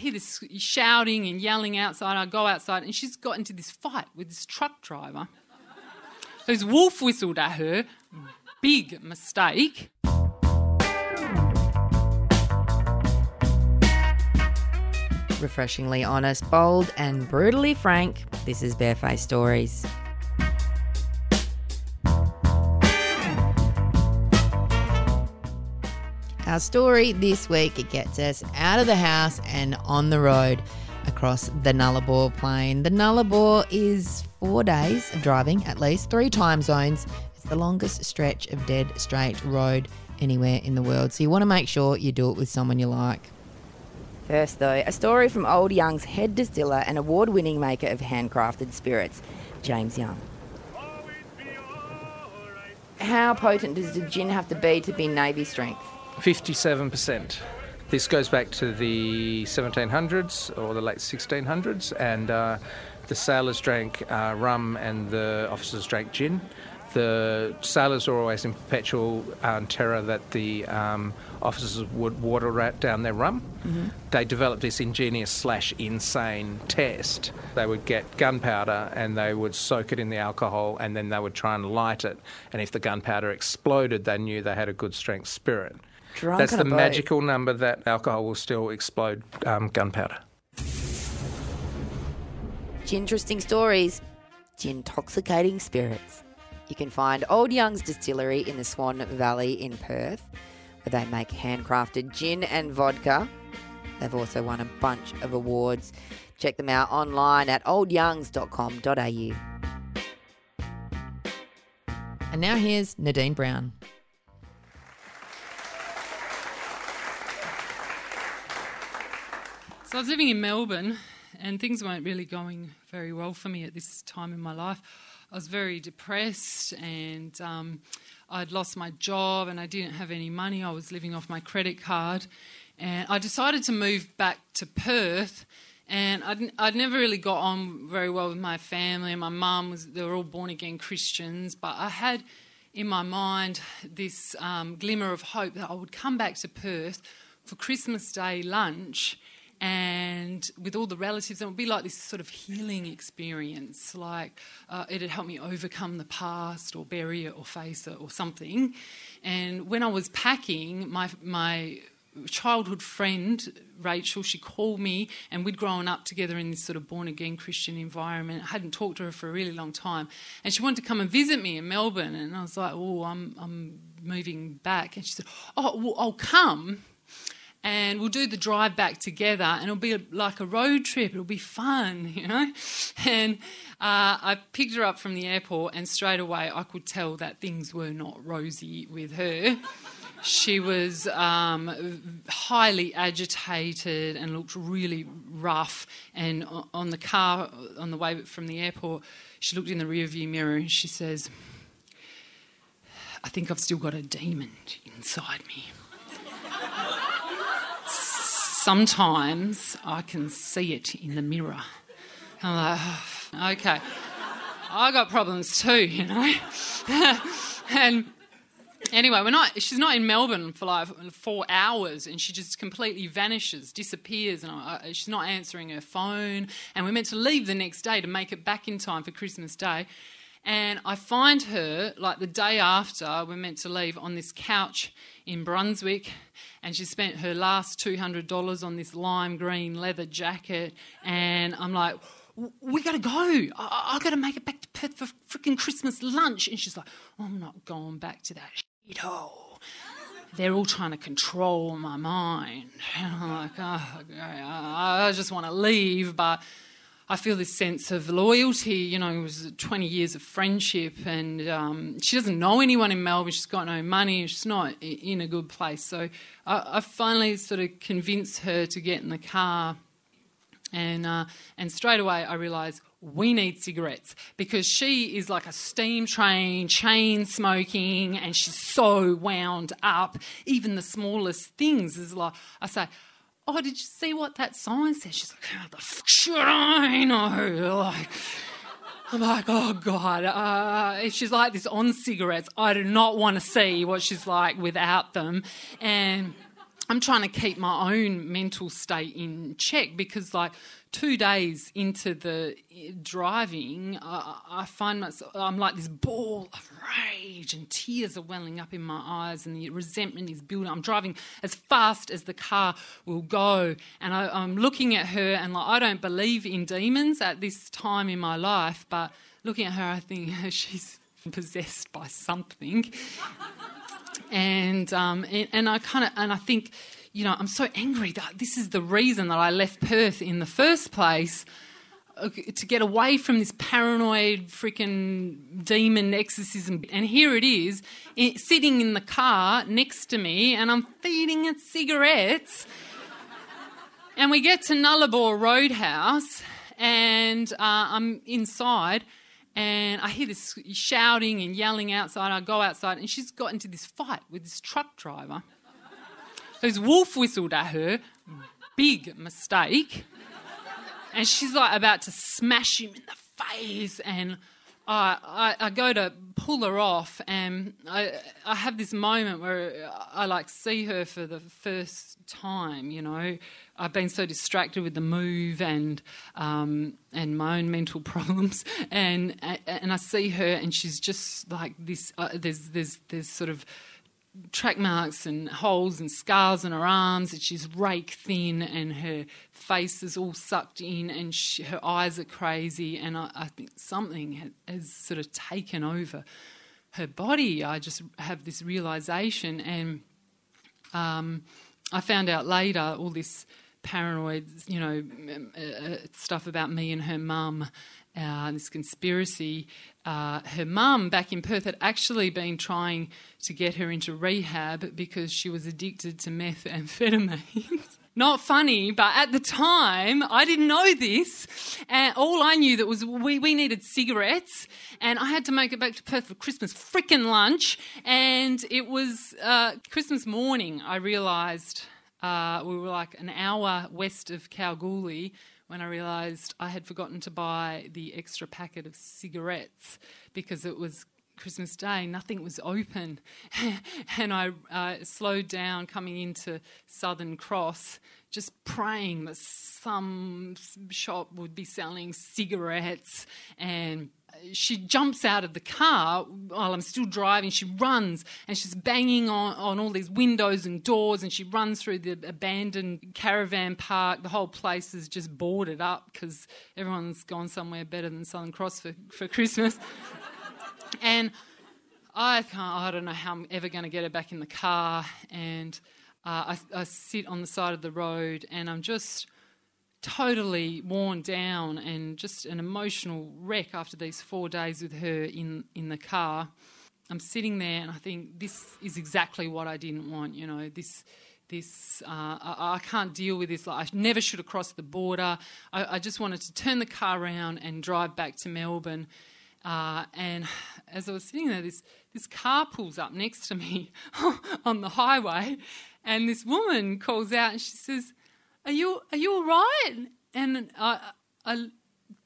hear this shouting and yelling outside. I go outside, and she's got into this fight with this truck driver who's wolf whistled at her. Big mistake. Refreshingly honest, bold, and brutally frank, this is Barefaced Stories. Our story this week it gets us out of the house and on the road across the Nullarbor Plain. The Nullarbor is four days of driving, at least three time zones. It's the longest stretch of dead straight road anywhere in the world. So you want to make sure you do it with someone you like. First, though, a story from Old Young's head distiller and award winning maker of handcrafted spirits, James Young. How potent does the gin have to be to be Navy strength? 57%. This goes back to the 1700s or the late 1600s, and uh, the sailors drank uh, rum and the officers drank gin. The sailors were always in perpetual um, terror that the um, officers would water rat down their rum. Mm-hmm. They developed this ingenious slash insane test. They would get gunpowder and they would soak it in the alcohol and then they would try and light it. And if the gunpowder exploded, they knew they had a good strength spirit. Drunk That's the magical number that alcohol will still explode um, gunpowder. Interesting stories, intoxicating spirits. You can find Old Young's distillery in the Swan Valley in Perth, where they make handcrafted gin and vodka. They've also won a bunch of awards. Check them out online at oldyoungs.com.au. And now here's Nadine Brown. So I was living in Melbourne, and things weren't really going very well for me at this time in my life. I was very depressed, and um, I'd lost my job, and I didn't have any money. I was living off my credit card, and I decided to move back to Perth. And I'd, I'd never really got on very well with my family. My mum was, they were all born again Christians. But I had in my mind this um, glimmer of hope that I would come back to Perth for Christmas Day lunch and with all the relatives, it would be like this sort of healing experience. Like uh, it'd help me overcome the past, or bury it, or face it, or something. And when I was packing, my my childhood friend Rachel, she called me, and we'd grown up together in this sort of born again Christian environment. I hadn't talked to her for a really long time, and she wanted to come and visit me in Melbourne. And I was like, "Oh, I'm I'm moving back," and she said, "Oh, well, I'll come." And we'll do the drive back together and it'll be like a road trip. It'll be fun you know? And uh, i picked her up from the airport and straight away i could tell that things were not rosy with her. She was um, highly agitated and looked really rough and on the car on the way from the airport she looked in the rearview mirror and she says i think i've still got a demon inside me sometimes I can see it in the mirror. I'm like, "Oh, okay, I got problems too, you know. and anyway, we're not. She's not in Melbourne for like four hours, and she just completely vanishes, disappears, and I, she's not answering her phone. And we're meant to leave the next day to make it back in time for Christmas Day. And I find her, like the day after, we're meant to leave on this couch in Brunswick, and she spent her last $200 on this lime green leather jacket. And I'm like, we gotta go. I, I gotta make it back to Perth for freaking Christmas lunch. And she's like, I'm not going back to that shithole. They're all trying to control my mind. And I'm like, oh, I just want to leave, but I feel this sense of loyalty. You know, it was 20 years of friendship, and um, she doesn't know anyone in Melbourne. She's got no money. She's not in a good place. So I, I finally sort of convinced her to get in the car, and uh, and straight away I realised we need cigarettes because she is like a steam train, chain smoking, and she's so wound up. Even the smallest things is like I say. Oh, did you see what that sign says? She's like, how the fuck should I know? Like, I'm like, oh God. Uh, she's like this on cigarettes, I do not want to see what she's like without them. And I'm trying to keep my own mental state in check because, like, two days into the eh, driving, I, I find myself, I'm like this ball of rage, and tears are welling up in my eyes, and the resentment is building. I'm driving as fast as the car will go, and I, am looking at her, and like, I don't believe in demons at this time in my life, but looking at her, I think she's possessed by something and um, and, and I kind of and I think, you know, I'm so angry that this is the reason that I left Perth in the first place to get away from this paranoid freaking demon exorcism. And here it is, it, sitting in the car next to me, and I'm feeding it cigarettes. and we get to Nullarbor Roadhouse, and uh, I'm inside and I hear this shouting and yelling outside. I go outside, and she's got into this fight with this truck driver who's wolf whistled at her. Big mistake. And she's like about to smash him in the face. And I, I, I, go to pull her off, and I, I have this moment where I like see her for the first time. You know, I've been so distracted with the move and um, and my own mental problems, and and I see her, and she's just like this. Uh, there's there's there's sort of track marks and holes and scars on her arms, and she's rake thin, and her face is all sucked in, and she, her eyes are crazy, and I, I think something has, has sort of taken over her body. I just have this realization, and um, I found out later all this paranoid, you know, uh, stuff about me and her mum, uh, this conspiracy. Uh, her mum back in Perth had actually been trying to get her into rehab because she was addicted to methamphetamines. Not funny, but at the time I didn't know this, and all I knew that was we, we needed cigarettes, and I had to make it back to Perth for Christmas freaking lunch, and it was uh, Christmas morning. I realised uh, we were like an hour west of Kalgoorlie when I realised I had forgotten to buy the extra packet of cigarettes because it was Christmas Day, nothing was open. and I uh, slowed down coming into Southern Cross, just praying that some shop would be selling cigarettes and she jumps out of the car while I'm still driving. She runs and she's banging on, on all these windows and doors and she runs through the abandoned caravan park. The whole place is just boarded up because everyone's gone somewhere better than Southern Cross for, for Christmas. and I can't, I don't know how I'm ever going to get her back in the car. And uh, I, I sit on the side of the road and I'm just totally worn down and just an emotional wreck after these four days with her in, in the car. I'm sitting there and I think this is exactly what I didn't want. You know, this, this, uh, I, I, can't deal with this. Like, I never should have crossed the border. I, I, just wanted to turn the car around and drive back to Melbourne. Uh, and as I was sitting there, this this car pulls up next to me on the highway, and this woman calls out and she says, are you are you all right? And I, I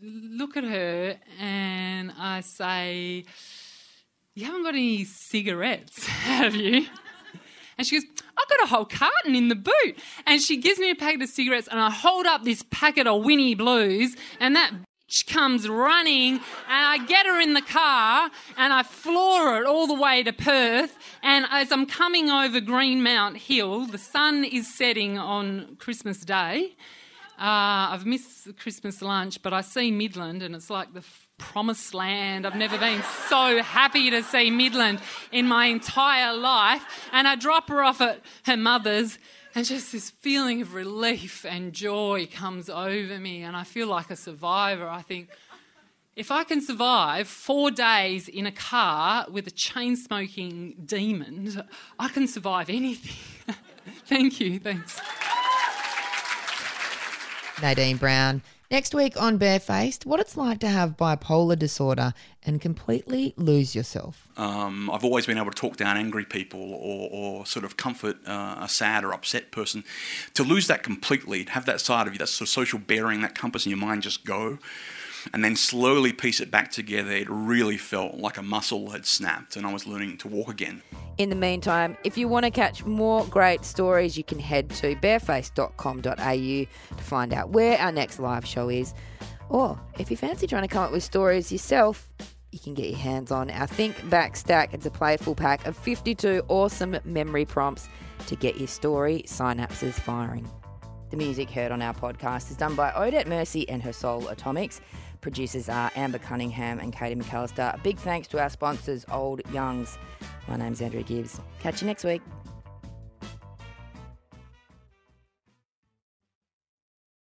look at her and I say, You haven't got any cigarettes, have you? And she goes, I've got a whole carton in the boot. And she gives me a packet of cigarettes, and I hold up this packet of Winnie Blues, and that comes running and I get her in the car and I floor it all the way to Perth. And as I'm coming over Greenmount Hill, the sun is setting on Christmas Day. Uh, I've missed Christmas lunch, but I see Midland and it's like the promised land. I've never been so happy to see Midland in my entire life. And I drop her off at her mother's and just this feeling of relief and joy comes over me, and I feel like a survivor. I think, if I can survive four days in a car with a chain smoking demon, I can survive anything. Thank you. Thanks. Nadine Brown. Next week on Barefaced, what it's like to have bipolar disorder and completely lose yourself. Um, I've always been able to talk down angry people or, or sort of comfort uh, a sad or upset person. To lose that completely, have that side of you, that sort of social bearing, that compass in your mind just go. And then slowly piece it back together, it really felt like a muscle had snapped and I was learning to walk again. In the meantime, if you want to catch more great stories, you can head to bareface.com.au to find out where our next live show is. Or if you fancy trying to come up with stories yourself, you can get your hands on our Think Back Stack. It's a playful pack of 52 awesome memory prompts to get your story synapses firing. The music heard on our podcast is done by Odette Mercy and her Soul Atomics. Producers are Amber Cunningham and Katie McAllister. A big thanks to our sponsors, Old Youngs. My name's Andrew Gibbs. Catch you next week.